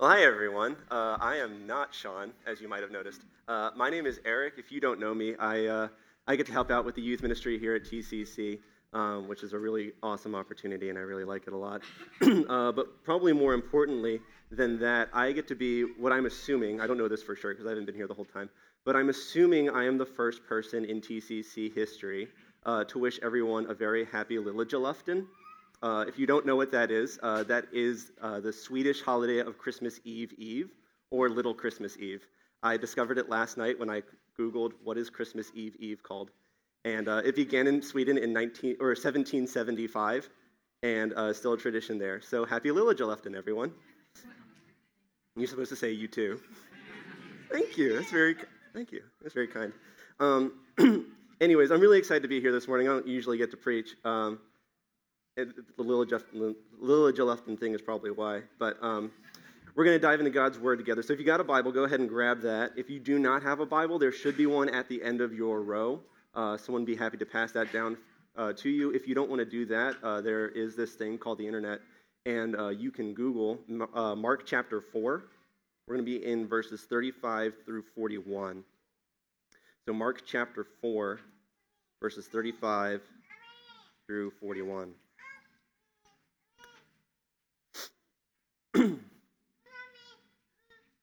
Well, hi, everyone. Uh, I am not Sean, as you might have noticed. Uh, my name is Eric. If you don't know me, I, uh, I get to help out with the youth ministry here at TCC, um, which is a really awesome opportunity, and I really like it a lot. Uh, but probably more importantly than that, I get to be what I'm assuming, I don't know this for sure because I haven't been here the whole time, but I'm assuming I am the first person in TCC history uh, to wish everyone a very happy Lillejulafton. Uh, if you don't know what that is, uh, that is uh, the Swedish holiday of Christmas Eve Eve, or Little Christmas Eve. I discovered it last night when I Googled what is Christmas Eve Eve called. And uh, it began in Sweden in 19, or 1775, and uh, still a tradition there. So happy Lillejulafton, everyone. You're supposed to say you too. thank you. That's very, thank you. That's very kind. Um, anyways, I'm really excited to be here this morning. I don't usually get to preach. Um, the Lillejulafton thing is probably why. But um, we're going to dive into God's Word together. So if you got a Bible, go ahead and grab that. If you do not have a Bible, there should be one at the end of your row. Uh, someone would be happy to pass that down uh, to you. If you don't want to do that, uh, there is this thing called the internet, and uh, you can Google uh, Mark chapter 4. We're going to be in verses 35 through 41. So Mark chapter 4, verses 35 through 41.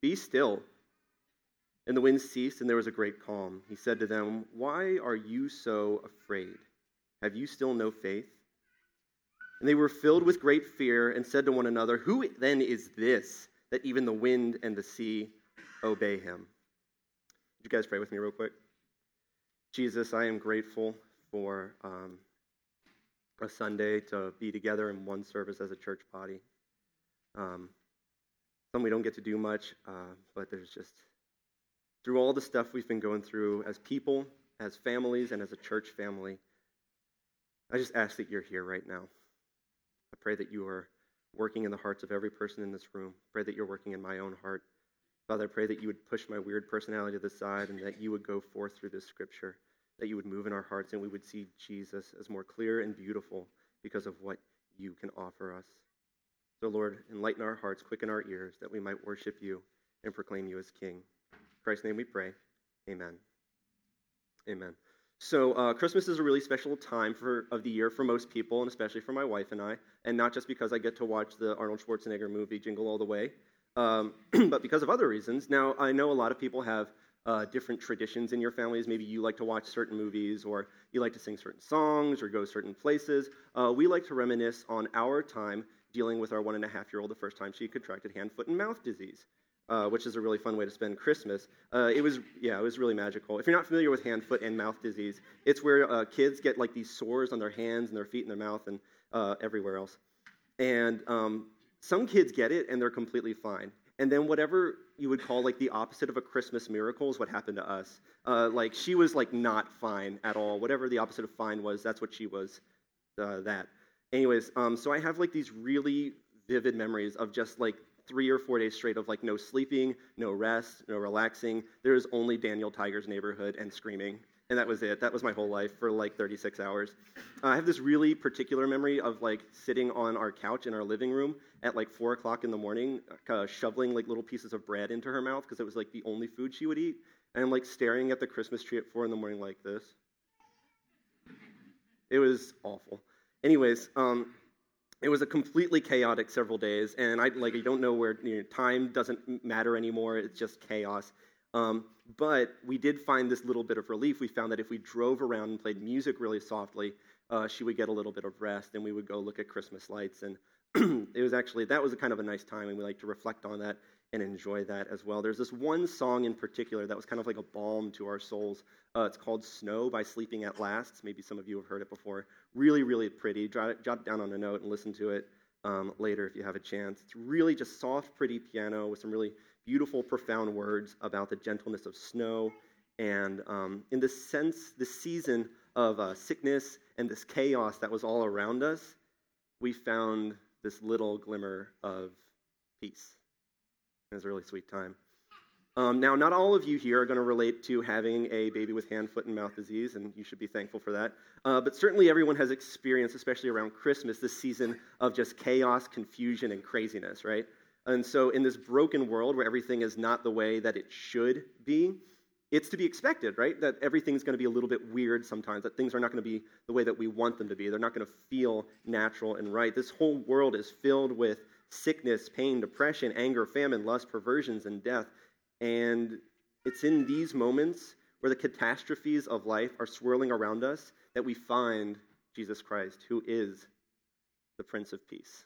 be still. And the wind ceased, and there was a great calm. He said to them, Why are you so afraid? Have you still no faith? And they were filled with great fear and said to one another, Who then is this that even the wind and the sea obey him? Would you guys pray with me, real quick? Jesus, I am grateful for um, a Sunday to be together in one service as a church body. Um, some we don't get to do much, uh, but there's just, through all the stuff we've been going through as people, as families, and as a church family, I just ask that you're here right now. I pray that you are working in the hearts of every person in this room. Pray that you're working in my own heart. Father, I pray that you would push my weird personality to the side and that you would go forth through this scripture, that you would move in our hearts and we would see Jesus as more clear and beautiful because of what you can offer us. So, Lord, enlighten our hearts, quicken our ears, that we might worship you and proclaim you as King. In Christ's name we pray. Amen. Amen. So, uh, Christmas is a really special time for, of the year for most people, and especially for my wife and I. And not just because I get to watch the Arnold Schwarzenegger movie Jingle All the Way, um, but because of other reasons. Now, I know a lot of people have uh, different traditions in your families. Maybe you like to watch certain movies, or you like to sing certain songs, or go certain places. Uh, we like to reminisce on our time dealing with our one and a half year old the first time she contracted hand, foot, and mouth disease, uh, which is a really fun way to spend Christmas. Uh, it was, yeah, it was really magical. If you're not familiar with hand, foot, and mouth disease, it's where uh, kids get like these sores on their hands and their feet and their mouth and uh, everywhere else. And um, some kids get it and they're completely fine. And then whatever you would call like the opposite of a Christmas miracle is what happened to us. Uh, like she was like not fine at all. Whatever the opposite of fine was, that's what she was. Uh, that. Anyways, um, so I have like these really vivid memories of just like three or four days straight of like no sleeping, no rest, no relaxing. There's only Daniel Tiger's neighborhood and screaming. And that was it. That was my whole life for like 36 hours. Uh, I have this really particular memory of like sitting on our couch in our living room at like four o'clock in the morning, uh, shoveling like little pieces of bread into her mouth because it was like the only food she would eat, and like staring at the Christmas tree at four in the morning like this. It was awful. Anyways, um, it was a completely chaotic several days, and I like I don't know where you know, time doesn't matter anymore. It's just chaos. Um, but we did find this little bit of relief. We found that if we drove around and played music really softly, uh, she would get a little bit of rest, and we would go look at Christmas lights. And it was actually that was a kind of a nice time, and we like to reflect on that and enjoy that as well. There's this one song in particular that was kind of like a balm to our souls. Uh, it's called Snow by Sleeping at Last. Maybe some of you have heard it before. Really, really pretty. Jot, jot it down on a note and listen to it. um, later if you have a chance. It's really just soft, pretty piano with some really beautiful, profound words about the gentleness of snow. And um, in the sense, the season of uh, sickness and this chaos that was all around us, we found this little glimmer of peace. It was a really sweet time. Um, now, not all of you here are going to relate to having a baby with hand, foot, and mouth disease, and you should be thankful for that. Uh, but certainly everyone has experienced, especially around Christmas, this season of just chaos, confusion, and craziness, right? And so, in this broken world where everything is not the way that it should be, it's to be expected, right? That everything's going to be a little bit weird sometimes, that things are not going to be the way that we want them to be. They're not going to feel natural and right. This whole world is filled with sickness, pain, depression, anger, famine, lust, perversions, and death. And it's in these moments where the catastrophes of life are swirling around us that we find Jesus Christ, who is the Prince of Peace.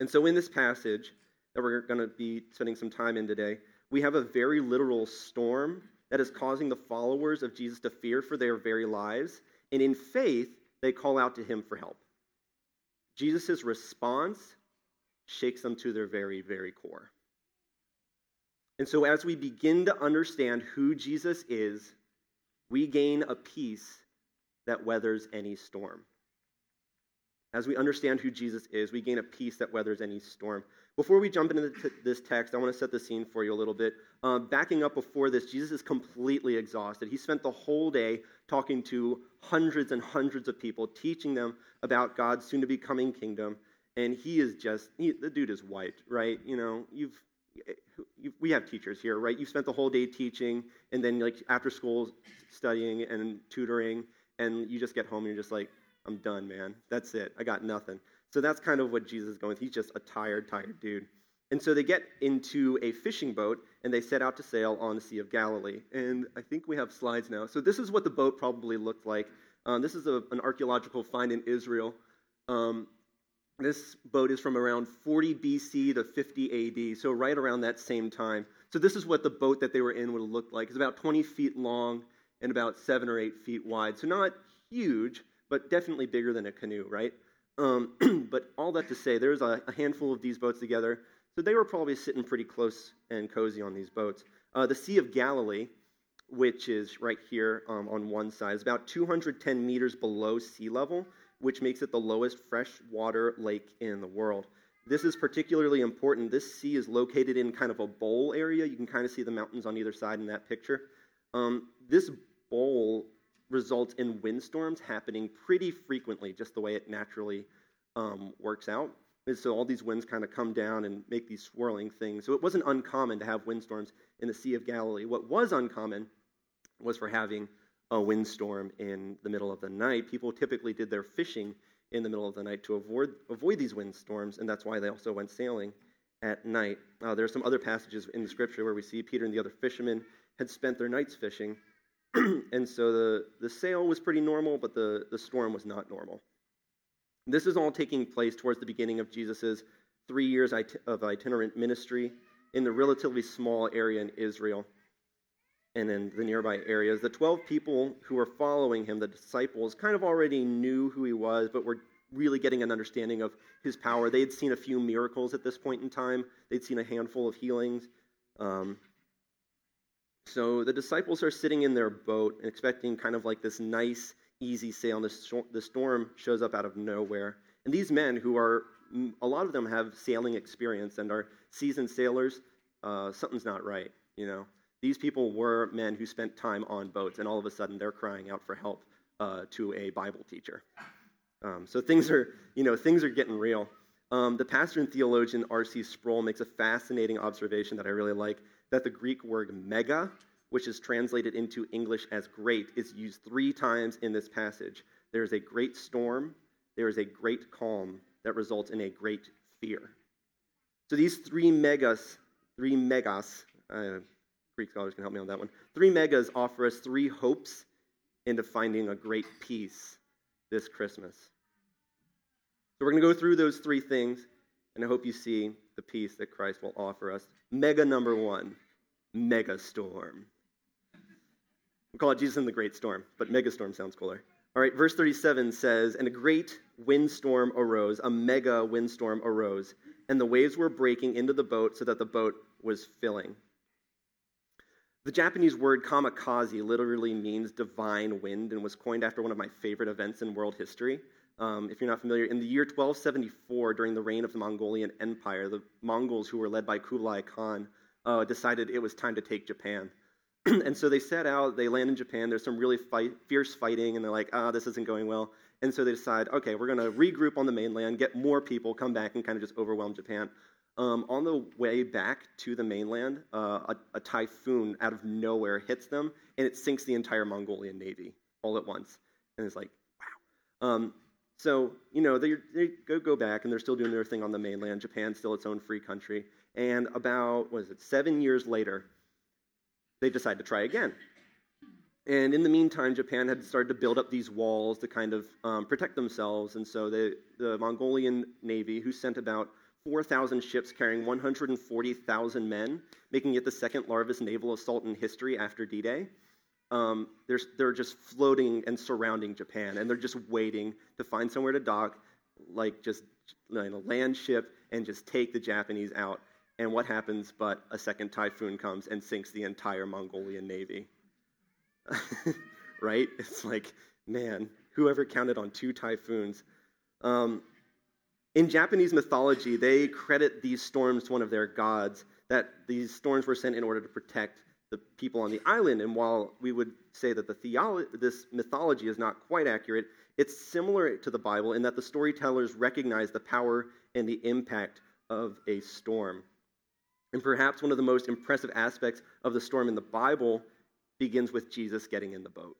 And so, in this passage that we're going to be spending some time in today, we have a very literal storm that is causing the followers of Jesus to fear for their very lives. And in faith, they call out to him for help. Jesus' response shakes them to their very, very core. And so, as we begin to understand who Jesus is, we gain a peace that weathers any storm. As we understand who Jesus is, we gain a peace that weathers any storm. Before we jump into this text, I want to set the scene for you a little bit. Um, backing up before this, Jesus is completely exhausted. He spent the whole day talking to hundreds and hundreds of people, teaching them about God's soon to be coming kingdom. And he is just, he, the dude is wiped, right? You know, you've we have teachers here, right? You spent the whole day teaching, and then like after school studying and tutoring, and you just get home and you're just like, I'm done, man. That's it. I got nothing. So that's kind of what Jesus is going. He's just a tired, tired dude. And so they get into a fishing boat and they set out to sail on the Sea of Galilee. And I think we have slides now. So this is what the boat probably looked like. Um, this is a, an archaeological find in Israel. Um, this boat is from around 40 BC to 50 AD, so right around that same time. So this is what the boat that they were in would have looked like. It's about 20 feet long and about seven or eight feet wide. So not huge, but definitely bigger than a canoe, right? Um, but all that to say, there's a, a, handful of these boats together. So they were probably sitting pretty close and cozy on these boats. Uh, the Sea of Galilee, which is right here um, on one side, is about 210 meters below sea level which makes it the lowest freshwater lake in the world. This is particularly important. This sea is located in kind of a bowl area. You can kind of see the mountains on either side in that picture. Um, this bowl results in windstorms happening pretty frequently, just the way it naturally um, works out. And so all these winds kind of come down and make these swirling things. So it wasn't uncommon to have windstorms in the Sea of Galilee. What was uncommon was for having a windstorm in the middle of the night. People typically did their fishing in the middle of the night to avoid, avoid these windstorms, and that's why they also went sailing at night. Uh, there are some other passages in the scripture where we see Peter and the other fishermen had spent their nights fishing, and so the, the sail was pretty normal, but the, the storm was not normal. This is all taking place towards the beginning of Jesus' three years of itinerant ministry in the relatively small area in Israel and in the nearby areas. The 12 people who were following him, the disciples, kind of already knew who he was, but were really getting an understanding of his power. They had seen a few miracles at this point in time, they'd seen a handful of healings. Um, so the disciples are sitting in their boat and expecting kind of like this nice, easy sail. And the, storm shows up out of nowhere. And these men, who are, a lot of them have sailing experience and are seasoned sailors, uh, something's not right, you know. These people were men who spent time on boats, and all of a sudden they're crying out for help uh, to a Bible teacher. Um, so things are, you know, things are getting real. Um, the pastor and theologian R.C. Sproul makes a fascinating observation that I really like that the Greek word mega, which is translated into English as great, is used three times in this passage. There is a great storm, there is a great calm that results in a great fear. So these three megas, three megas, uh, Greek scholars can help me on that one. Three megas offer us three hopes into finding a great peace this Christmas. So we're going to go through those three things, and I hope you see the peace that Christ will offer us. Mega number one, mega storm. We call it Jesus in the Great Storm, but mega storm sounds cooler. All right, verse 37 says, And a great windstorm arose, a mega windstorm arose, and the waves were breaking into the boat so that the boat was filling. The Japanese word kamikaze literally means divine wind and was coined after one of my favorite events in world history. Um, if you're not familiar, in the year 1274, during the reign of the Mongolian Empire, the Mongols, who were led by Kublai Khan, uh, decided it was time to take Japan. and so they set out, they land in Japan. There's some really fight, fierce fighting, and they're like, ah, this isn't going well. And so they decide, okay, we're going to regroup on the mainland, get more people, come back, and kind of just overwhelm Japan. Um, on the way back to the mainland, uh, a, a, typhoon out of nowhere hits them, and it sinks the entire Mongolian navy all at once. And it's like, wow. Um, so, you know, they, they go, go back, and they're still doing their thing on the mainland. Japan's still its own free country. And about, what is it, seven years later, they decide to try again. And in the meantime, Japan had started to build up these walls to kind of um, protect themselves. And so the, the Mongolian Navy, who sent about 4,000 ships carrying 140,000 men, making it the second largest naval assault in history after D Day, um, they're, they're just floating and surrounding Japan. And they're just waiting to find somewhere to dock, like just you know, land ship, and just take the Japanese out. And what happens but a second typhoon comes and sinks the entire Mongolian navy? right? It's like, man, whoever counted on two typhoons? Um, in Japanese mythology, they credit these storms to one of their gods, that these storms were sent in order to protect the people on the island. And while we would say that the theolo- this mythology is not quite accurate, it's similar to the Bible in that the storytellers recognize the power and the impact of a storm. And perhaps one of the most impressive aspects of the storm in the Bible begins with Jesus getting in the boat.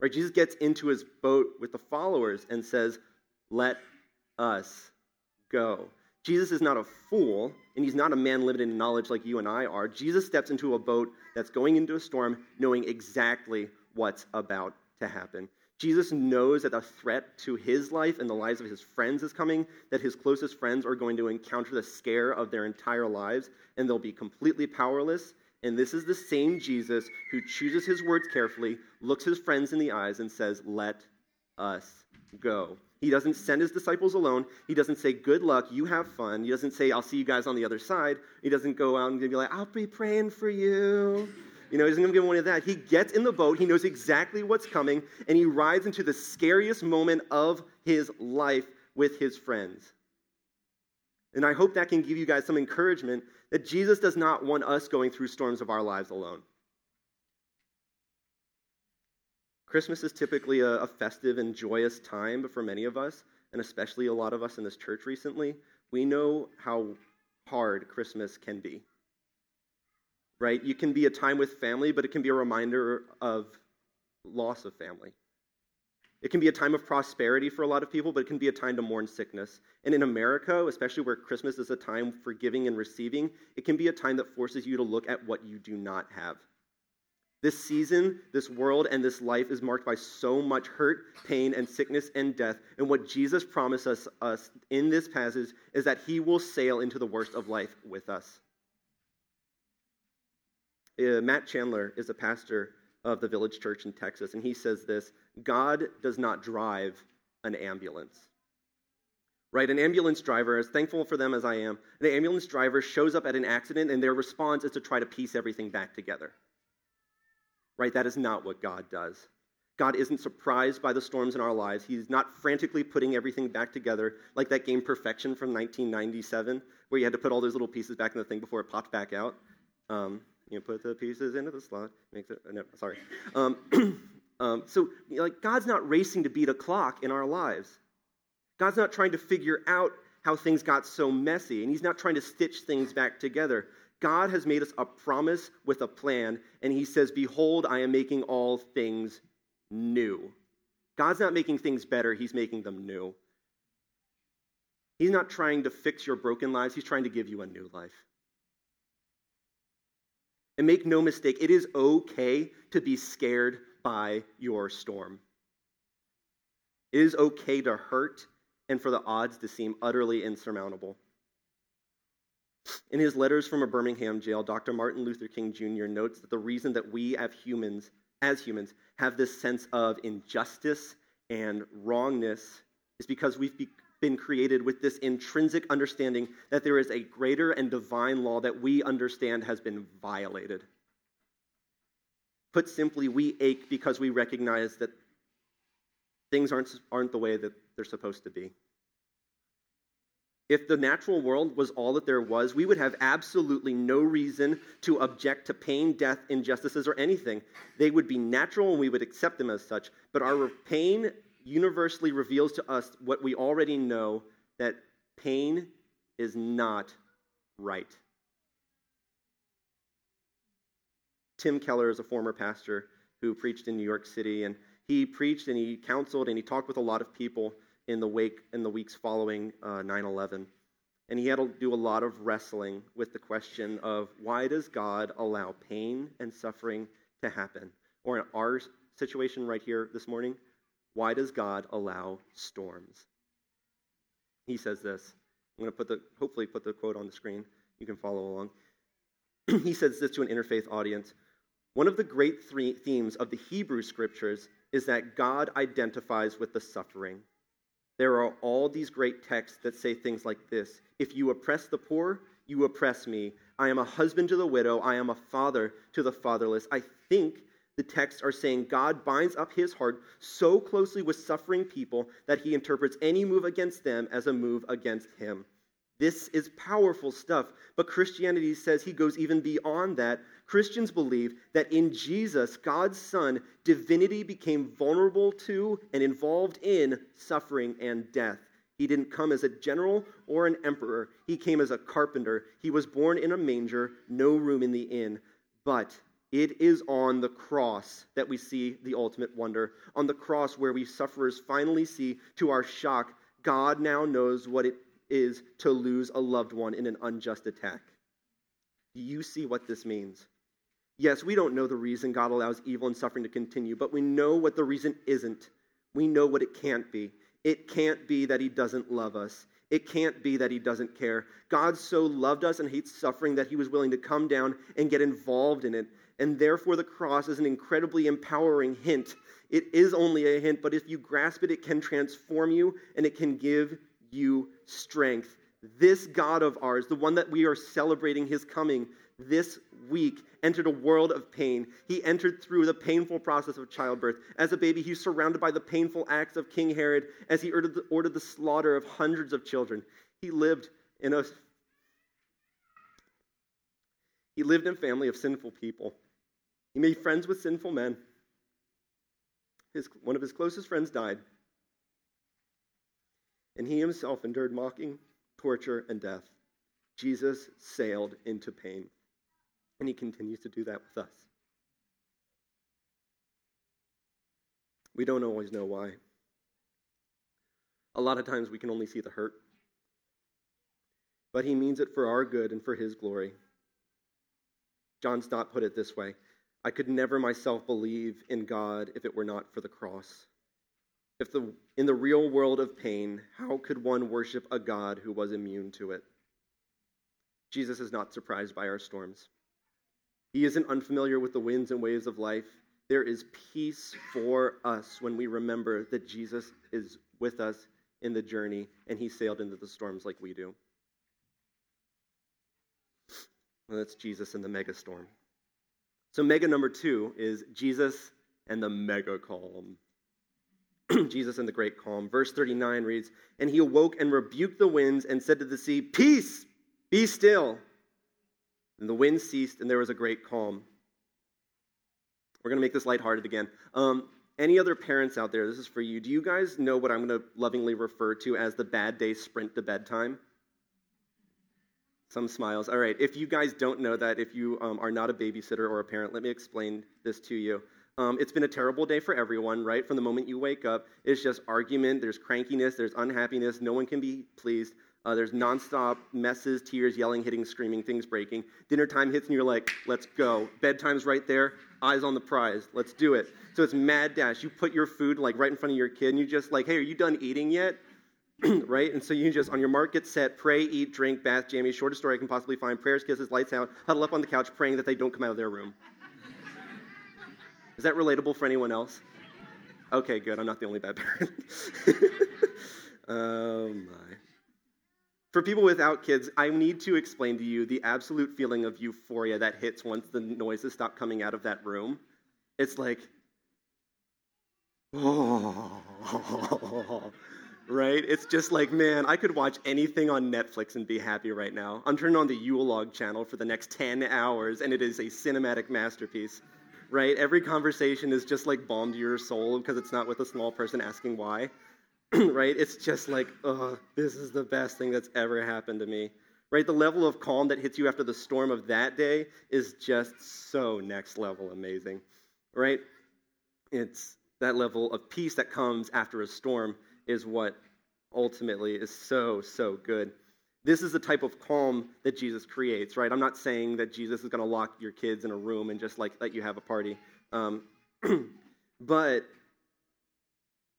Right? Jesus gets into his boat with the followers and says, Let us go. Jesus is not a fool, and he's not a man limited in knowledge like you and I are. Jesus steps into a boat that's going into a storm, knowing exactly what's about to happen. Jesus knows that a threat to his life and the lives of his friends is coming, that his closest friends are going to encounter the scare of their entire lives, and they'll be completely powerless. And this is the same Jesus who chooses his words carefully, looks his friends in the eyes, and says, Let us go. He doesn't send his disciples alone. He doesn't say, Good luck, you have fun. He doesn't say, I'll see you guys on the other side. He doesn't go out and be like, I'll be praying for you. You know, he's going to give one of that. He gets in the boat, he knows exactly what's coming, and he rides into the scariest moment of his life with his friends. And I hope that can give you guys some encouragement that Jesus does not want us going through storms of our lives alone. Christmas is typically a, a, festive and joyous time, but for many of us, and especially a lot of us in this church recently, we know how hard Christmas can be right? You can be a time with family, but it can be a reminder of loss of family. It can be a time of prosperity for a lot of people, but it can be a time to mourn sickness. And in America, especially where Christmas is a time for giving and receiving, it can be a time that forces you to look at what you do not have. This season, this world, and this life is marked by so much hurt, pain, and sickness and death. And what Jesus promises us in this passage is that he will sail into the worst of life with us. Uh, Matt Chandler is a pastor of the Village Church in Texas, and he says this God does not drive an ambulance. Right? An ambulance driver, as thankful for them as I am, an ambulance driver shows up at an accident, and their response is to try to piece everything back together. Right? That is not what God does. God isn't surprised by the storms in our lives. He's not frantically putting everything back together like that game Perfection from 1997, where you had to put all those little pieces back in the thing before it popped back out. Um, you know, put the pieces into the slot. It. No, sorry. Um, um, so, you know, like, God's not racing to beat a clock in our lives. God's not trying to figure out how things got so messy, and He's not trying to stitch things back together. God has made us a promise with a plan, and He says, "Behold, I am making all things new." God's not making things better; He's making them new. He's not trying to fix your broken lives; He's trying to give you a new life. And make no mistake, it is okay to be scared by your storm. It is okay to hurt and for the odds to seem utterly insurmountable. In his letters from a Birmingham jail, Dr. Martin Luther King Jr. notes that the reason that we as humans as humans, have this sense of injustice and wrongness is because we've be- been created with this intrinsic understanding that there is a greater and divine law that we understand has been violated. Put simply, we ache because we recognize that things aren't, aren't the way that they're supposed to be. If the natural world was all that there was, we would have absolutely no reason to object to pain, death, injustices, or anything. They would be natural and we would accept them as such. But our pain universally reveals to us what we already know that pain is not right. Tim Keller is a former pastor who preached in New York City, and he preached and he counseled and he talked with a lot of people in the wake in the weeks following uh, 9/11. And he had to do a lot of wrestling with the question of why does God allow pain and suffering to happen? Or in our situation right here this morning, why does God allow storms? He says this. I'm going to put the hopefully put the quote on the screen. You can follow along. he says this to an interfaith audience. One of the great themes of the Hebrew scriptures is that God identifies with the suffering. There are all these great texts that say things like this If you oppress the poor, you oppress me. I am a husband to the widow. I am a father to the fatherless. I think the texts are saying God binds up his heart so closely with suffering people that he interprets any move against them as a move against him. This is powerful stuff, but Christianity says he goes even beyond that. Christians believe that in Jesus, God's Son, divinity became vulnerable to and involved in suffering and death. He didn't come as a general or an emperor. He came as a carpenter. He was born in a manger, no room in the inn. But it is on the cross that we see the ultimate wonder. On the cross, where we sufferers finally see, to our shock, God now knows what it is to lose a loved one in an unjust attack. You see what this means? Yes, we don't know the reason God allows evil and suffering to continue, but we know what the reason isn't. We know what it can't be. It can't be that He doesn't love us. It can't be that he doesn't care. God so loved us and hates suffering that he was willing to come down and get involved in it and therefore the cross is an incredibly empowering hint. It is only a hint, but if you grasp it, it can transform you and it can give you strength. This God of ours, the one that we are celebrating his coming this week, entered a world of pain. He entered through the painful process of childbirth. As a baby, he was surrounded by the painful acts of King Herod as he ordered the, ordered the slaughter of hundreds of children. He lived in a he lived in a family of sinful people. He made friends with sinful men. His, one of his closest friends died. And he himself endured mocking, torture, and death. Jesus sailed into pain. And he continues to do that with us. We don't always know why. A lot of times we can only see the hurt. But he means it for our good and for his glory. John Stott put it this way I could never myself believe in God if it were not for the cross. If the, in the real world of pain, how could one worship a God who was immune to it? Jesus is not surprised by our storms. He isn't unfamiliar with the winds and waves of life. There is peace for us when we remember that Jesus is with us in the journey and he sailed into the storms like we do. Well, that's Jesus in the mega storm. So, mega number two is Jesus and the mega calm. Jesus and the great calm. Verse 39 reads And he awoke and rebuked the winds and said to the sea, Peace, be still. And the wind ceased, and there was a great calm. We're going to make this lighthearted again. Um, any other parents out there, this is for you. Do you guys know what I'm going to lovingly refer to as the bad day sprint to bedtime? Some smiles. All right. If you guys don't know that, if you um, are not a babysitter or a parent, let me explain this to you. Um, it's been a terrible day for everyone, right? From the moment you wake up, it's just argument, there's crankiness, there's unhappiness, no one can be pleased. Uh, there's nonstop messes, tears, yelling, hitting, screaming, things breaking. Dinner time hits and you're like, let's go. Bedtime's right there, eyes on the prize, let's do it. So it's mad dash. You put your food like right in front of your kid and you just like, hey, are you done eating yet? right? And so you just, on your mark, get set, pray, eat, drink, bath, jammy, shortest story I can possibly find, prayers, kisses, lights out, huddle up on the couch, praying that they don't come out of their room. Is that relatable for anyone else? Okay, good. I'm not the only bad parent. oh my. For people without kids, I need to explain to you the absolute feeling of euphoria that hits once the noises stop coming out of that room. It's like, oh, right? It's just like, man, I could watch anything on Netflix and be happy right now. I'm turning on the Yule log channel for the next 10 hours, and it is a cinematic masterpiece right? Every conversation is just like balm to your soul because it's not with a small person asking why, right? It's just like, oh, this is the best thing that's ever happened to me, right? The level of calm that hits you after the storm of that day is just so next level amazing, right? It's that level of peace that comes after a storm is what ultimately is so, so good. This is the type of calm that Jesus creates, right? I'm not saying that Jesus is going to lock your kids in a room and just like let you have a party. Um, but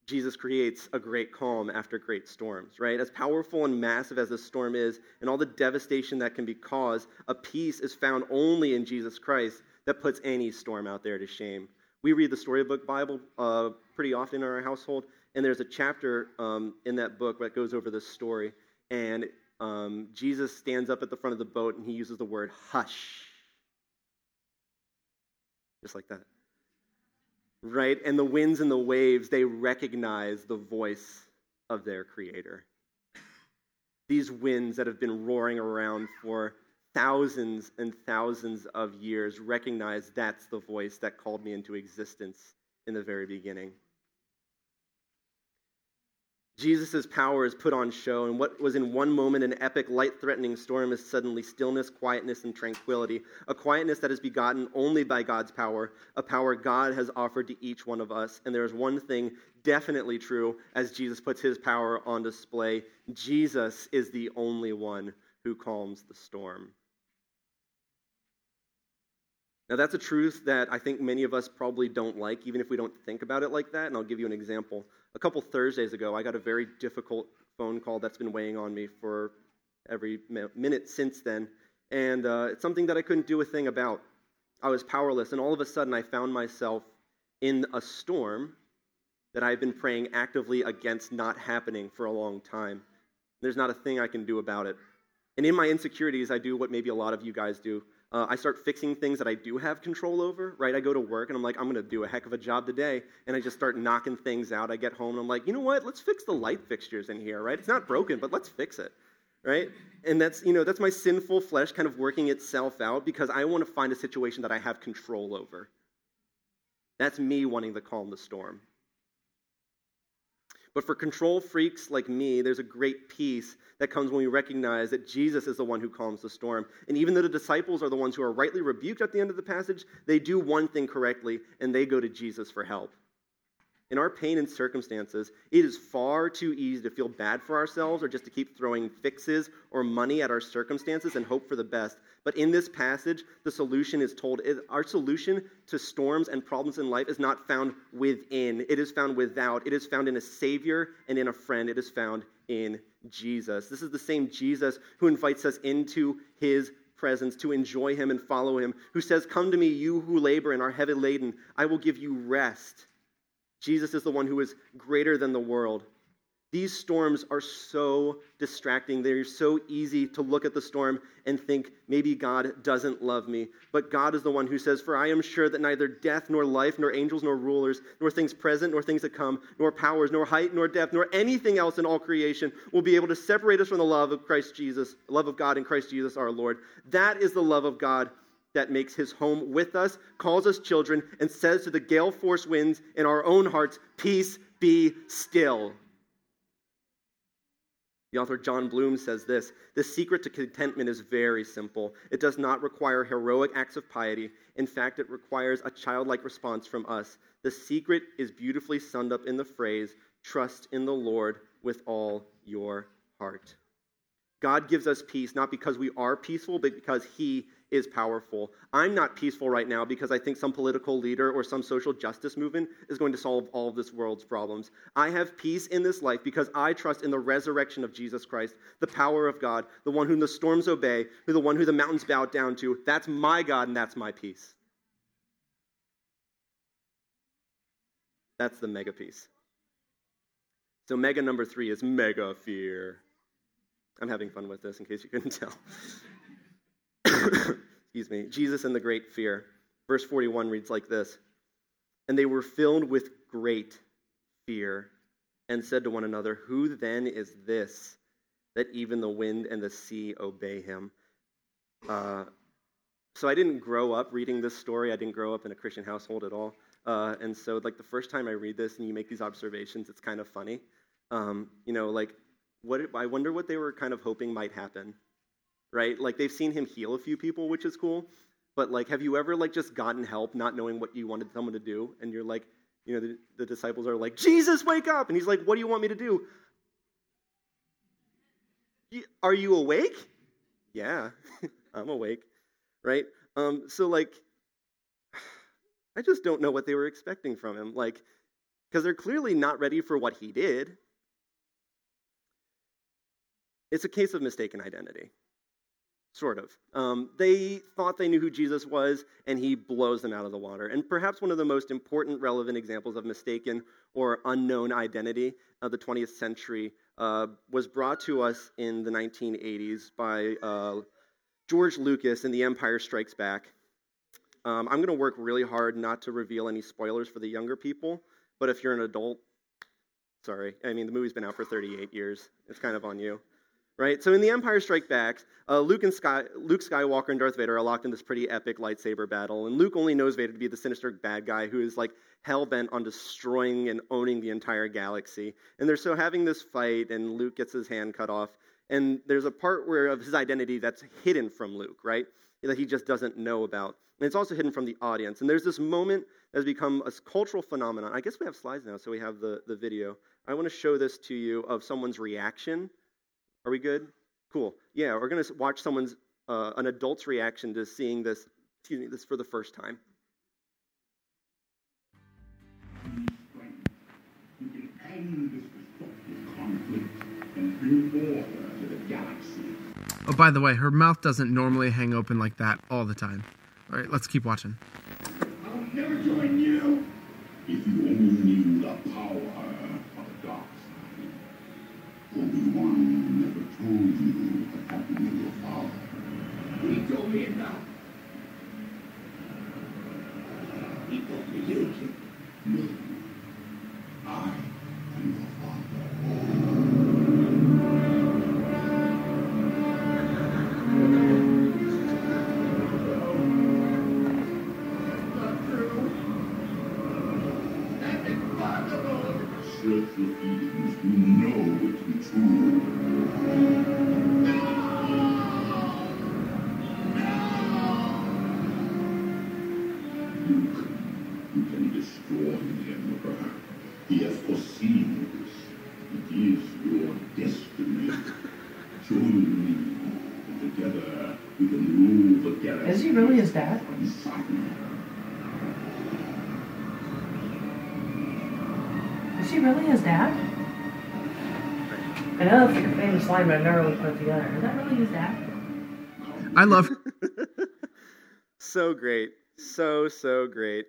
Jesus creates a great calm after great storms, right? As powerful and massive as this storm is, and all the devastation that can be caused, a peace is found only in Jesus Christ that puts any storm out there to shame. We read the storybook Bible uh, pretty often in our household, and there's a chapter um, in that book that goes over this story. And um, Jesus stands up at the front of the boat and he uses the word hush. Just like that. Right? And the winds and the waves, they recognize the voice of their creator. These winds that have been roaring around for thousands and thousands of years recognize that's the voice that called me into existence in the very beginning. Jesus' power is put on show, and what was in one moment an epic, light threatening storm is suddenly stillness, quietness, and tranquility. A quietness that is begotten only by God's power, a power God has offered to each one of us. And there is one thing definitely true as Jesus puts his power on display Jesus is the only one who calms the storm. Now, that's a truth that I think many of us probably don't like, even if we don't think about it like that. And I'll give you an example. A couple Thursdays ago, I got a very difficult phone call that's been weighing on me for every minute since then. And uh, it's something that I couldn't do a thing about. I was powerless. And all of a sudden, I found myself in a storm that I've been praying actively against not happening for a long time. There's not a thing I can do about it. And in my insecurities, I do what maybe a lot of you guys do. Uh, I start fixing things that I do have control over, right? I go to work and I'm like, I'm going to do a heck of a job today. And I just start knocking things out. I get home and I'm like, you know what? Let's fix the light fixtures in here, right? It's not broken, but let's fix it, right? And that's, you know, that's my sinful flesh kind of working itself out because I want to find a situation that I have control over. That's me wanting to calm the storm. But for control freaks like me, there's a great peace that comes when we recognize that Jesus is the one who calms the storm. And even though the disciples are the ones who are rightly rebuked at the end of the passage, they do one thing correctly, and they go to Jesus for help. In our pain and circumstances, it is far too easy to feel bad for ourselves or just to keep throwing fixes or money at our circumstances and hope for the best. But in this passage, the solution is told our solution to storms and problems in life is not found within, it is found without. It is found in a Savior and in a friend. It is found in Jesus. This is the same Jesus who invites us into his presence to enjoy him and follow him, who says, Come to me, you who labor and are heavy laden, I will give you rest. Jesus is the one who is greater than the world. These storms are so distracting. They're so easy to look at the storm and think, maybe God doesn't love me. But God is the one who says, For I am sure that neither death, nor life, nor angels, nor rulers, nor things present, nor things to come, nor powers, nor height, nor depth, nor anything else in all creation will be able to separate us from the love of Christ Jesus, love of God in Christ Jesus our Lord. That is the love of God that makes his home with us, calls us children, and says to the gale force winds in our own hearts, Peace be still. The author Jon Bloom says this The secret to contentment is very simple. It does not require heroic acts of piety. In fact, it requires a childlike response from us. The secret is beautifully summed up in the phrase, Trust in the Lord with all your heart. God gives us peace not because we are peaceful, but because He is powerful. I'm not peaceful right now because I think some political leader or some social justice movement is going to solve all of this world's problems. I have peace in this life because I trust in the resurrection of Jesus Christ, the power of God, the one whom the storms obey, who the one who the mountains bow down to. That's my God and that's my peace. That's the mega peace. So, mega number three is mega fear. I'm having fun with this in case you couldn't tell. Excuse me. Jesus and the great fear. Verse 41 reads like this And they were filled with great fear and said to one another, Who then is this that even the wind and the sea obey him? Uh, so I didn't grow up reading this story. I didn't grow up in a Christian household at all. Uh, and so, like, the first time I read this and you make these observations, it's kind of funny. Um, you know, like, what I wonder what they were kind of hoping might happen, right? Like, they've seen him heal a few people, which is cool. But, like, have you ever, like, just gotten help not knowing what you wanted someone to do? And you're like, you know, the, the disciples are like, Jesus, wake up! And he's like, what do you want me to do? Are you awake? Yeah, I'm awake, right? Um, so, like, I just don't know what they were expecting from him. Like, because they're clearly not ready for what he did. It's a case of mistaken identity, sort of. Um, they thought they knew who Jesus was, and he blows them out of the water. And perhaps one of the most important, relevant examples of mistaken or unknown identity of the 20th century uh, was brought to us in the 1980s by uh, George Lucas in The Empire Strikes Back. Um, I'm going to work really hard not to reveal any spoilers for the younger people, but if you're an adult, sorry. I mean, the movie's been out for 38 years. It's kind of on you. Right? So in The Empire Strikes Back, uh, Luke, and Sky, Luke Skywalker and Darth Vader are locked in this pretty epic lightsaber battle, and Luke only knows Vader to be the sinister bad guy who is like hell bent on destroying and owning the entire galaxy. And they're so having this fight, and Luke gets his hand cut off. And there's a part where of his identity that's hidden from Luke, right? That he just doesn't know about. And it's also hidden from the audience. And there's this moment that has become a cultural phenomenon. I guess we have slides now, so we have the, the video. I want to show this to you of someone's reaction. Are we good? Cool. Yeah, we're going to watch someone's, uh, an adult's reaction to seeing this, excuse me, this for the first time. Oh, by the way, her mouth doesn't normally hang open like that all the time. All right, let's keep watching. Your father. He told me enough. He told me you. Line, but I never really put together. Is that really his dad? I love. so great, so so great.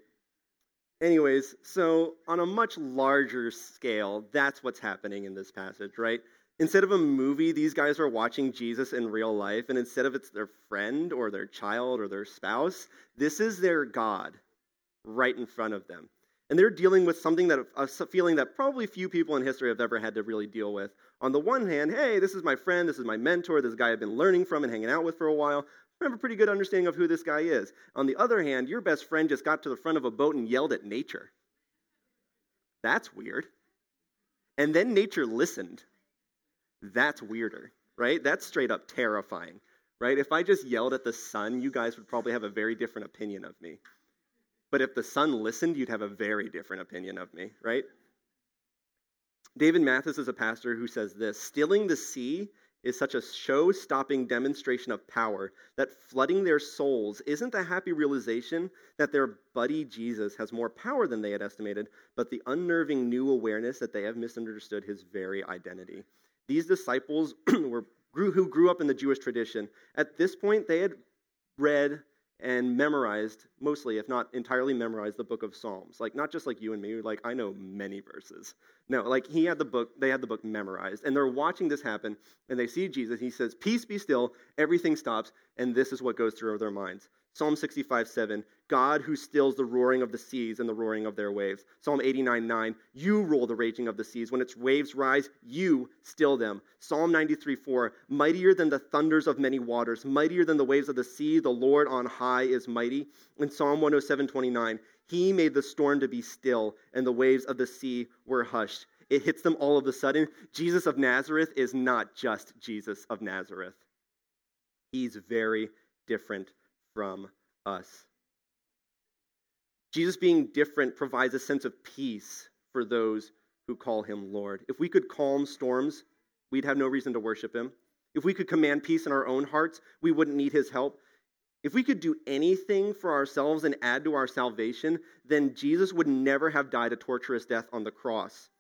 Anyways, so on a much larger scale, that's what's happening in this passage, right? Instead of a movie, these guys are watching Jesus in real life, and instead of it's their friend or their child or their spouse, this is their God right in front of them. And they're dealing with something that a feeling that probably few people in history have ever had to really deal with, on the one hand, hey, this is my friend, this is my mentor, this guy I've been learning from and hanging out with for a while. I have a pretty good understanding of who this guy is. On the other hand, your best friend just got to the front of a boat and yelled at nature. That's weird. And then nature listened. That's weirder, right? That's straight up terrifying, right? If I just yelled at the sun, you guys would probably have a very different opinion of me. But if the sun listened, you'd have a very different opinion of me, right? David Mathis is a pastor who says this Stilling the sea is such a show stopping demonstration of power that flooding their souls isn't the happy realization that their buddy Jesus has more power than they had estimated, but the unnerving new awareness that they have misunderstood his very identity. These disciples were, grew, who grew up in the Jewish tradition, at this point, they had read and memorized, mostly, if not entirely memorized, the book of Psalms. Like, not just like you and me, like, I know many verses. No, like, he had the book, they had the book memorized. And they're watching this happen, and they see Jesus. He says, Peace be still, everything stops, and this is what goes through their minds. Psalm 65, 7, God who stills the roaring of the seas and the roaring of their waves. Psalm 89, 9, you rule the raging of the seas. When its waves rise, you still them. Psalm 93, 4, mightier than the thunders of many waters, mightier than the waves of the sea, the Lord on high is mighty. In Psalm 107, 29, he made the storm to be still, and the waves of the sea were hushed. It hits them all of a sudden. Jesus of Nazareth is not just Jesus of Nazareth. He's very different from us. Jesus being different provides a sense of peace for those who call him Lord. If we could calm storms, we'd have no reason to worship him. If we could command peace in our own hearts, we wouldn't need his help. If we could do anything for ourselves and add to our salvation, then Jesus would never have died a torturous death on the cross.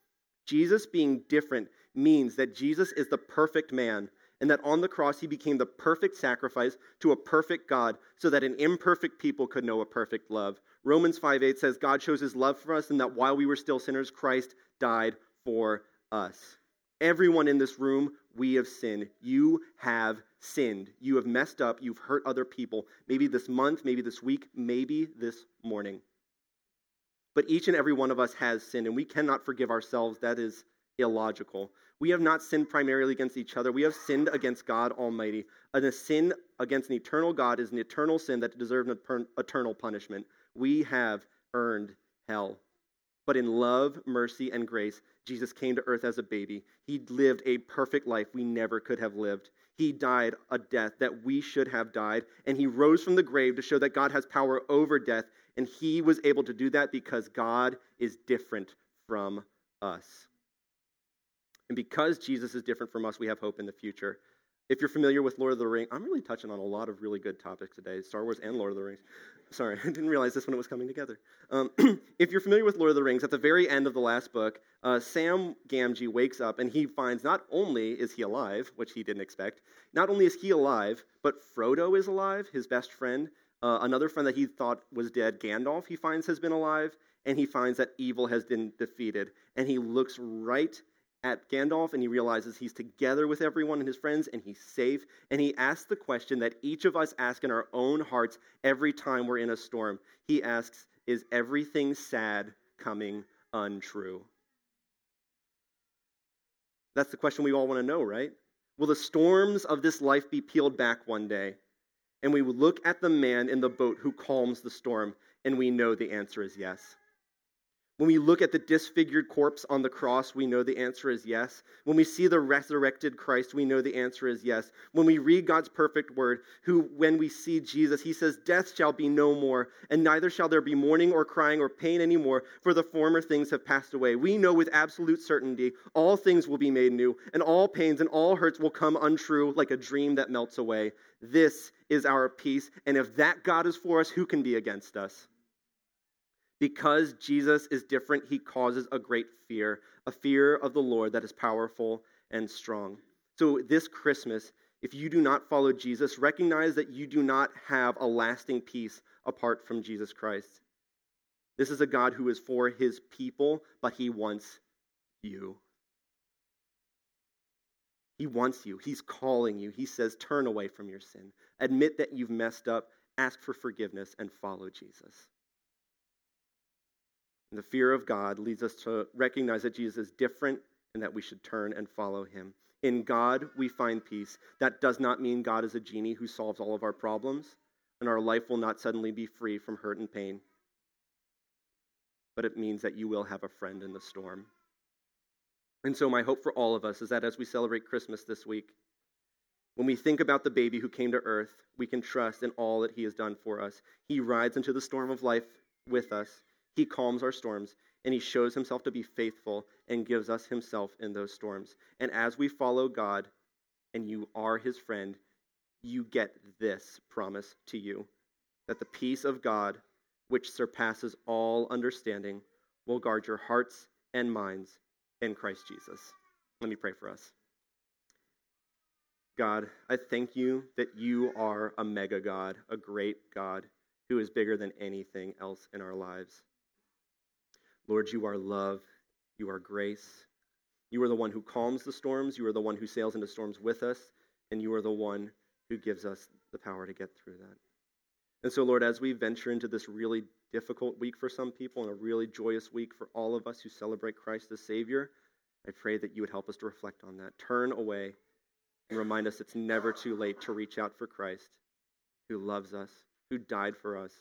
Jesus being different means that Jesus is the perfect man and that on the cross he became the perfect sacrifice to a perfect God so that an imperfect people could know a perfect love. Romans 5 8 says, God shows his love for us, and that while we were still sinners, Christ died for us. Everyone in this room, we have sinned. You have sinned. You have messed up. You've hurt other people. Maybe this month, maybe this week, maybe this morning. But each and every one of us has sinned, and we cannot forgive ourselves. That is illogical. We have not sinned primarily against each other. We have sinned against God Almighty. And a sin against an eternal God is an eternal sin that deserves an eternal punishment. We have earned hell. But in love, mercy, and grace, Jesus came to earth as a baby. He lived a perfect life we never could have lived. He died a death that we should have died, and he rose from the grave to show that God has power over death, and he was able to do that because God is different from us. And because Jesus is different from us, we have hope in the future. If you're familiar with Lord of the Rings, I'm really touching on a lot of really good topics today Star Wars and Lord of the Rings. Sorry, I didn't realize this when it was coming together. Um, if you're familiar with Lord of the Rings, at the very end of the last book, uh, Sam Gamgee wakes up and he finds not only is he alive, which he didn't expect, not only is he alive, but Frodo is alive, his best friend. Uh, another friend that he thought was dead, Gandalf, he finds has been alive, and he finds that evil has been defeated. And he looks right at Gandalf and he realizes he's together with everyone and his friends and he's safe. And he asks the question that each of us ask in our own hearts every time we're in a storm. He asks, Is everything sad coming untrue? That's the question we all want to know, right? Will the storms of this life be peeled back one day? And we look at the man in the boat who calms the storm, and we know the answer is yes. When we look at the disfigured corpse on the cross, we know the answer is yes. When we see the resurrected Christ, we know the answer is yes. When we read God's perfect word, who when we see Jesus, he says, Death shall be no more, and neither shall there be mourning or crying or pain anymore, for the former things have passed away. We know with absolute certainty all things will be made new, and all pains and all hurts will come untrue like a dream that melts away. This is our peace, and if that God is for us, who can be against us? Because Jesus is different, he causes a great fear, a fear of the Lord that is powerful and strong. So, this Christmas, if you do not follow Jesus, recognize that you do not have a lasting peace apart from Jesus Christ. This is a God who is for his people, but he wants you. He wants you. He's calling you. He says, Turn away from your sin. Admit that you've messed up. Ask for forgiveness and follow Jesus. And the fear of God leads us to recognize that Jesus is different and that we should turn and follow him. In God, we find peace. That does not mean God is a genie who solves all of our problems, and our life will not suddenly be free from hurt and pain. But it means that you will have a friend in the storm. And so, my hope for all of us is that as we celebrate Christmas this week, when we think about the baby who came to earth, we can trust in all that he has done for us. He rides into the storm of life with us. He calms our storms, and He shows Himself to be faithful and gives us Himself in those storms. And as we follow God and you are His friend, you get this promise to you that the peace of God, which surpasses all understanding, will guard your hearts and minds in Christ Jesus. Let me pray for us. God, I thank you that you are a mega God, a great God who is bigger than anything else in our lives. Lord, you are love, you are grace. You are the one who calms the storms, you are the one who sails into storms with us, and you are the one who gives us the power to get through that. And so, Lord, as we venture into this really difficult week for some people and a really joyous week for all of us who celebrate Christ as Savior, I pray that you would help us to reflect on that. Turn away and remind us it's never too late to reach out for Christ, who loves us, who died for us,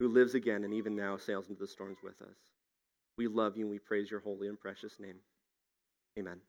who lives again and even now sails into the storms with us. We love you and we praise your holy and precious name. Amen.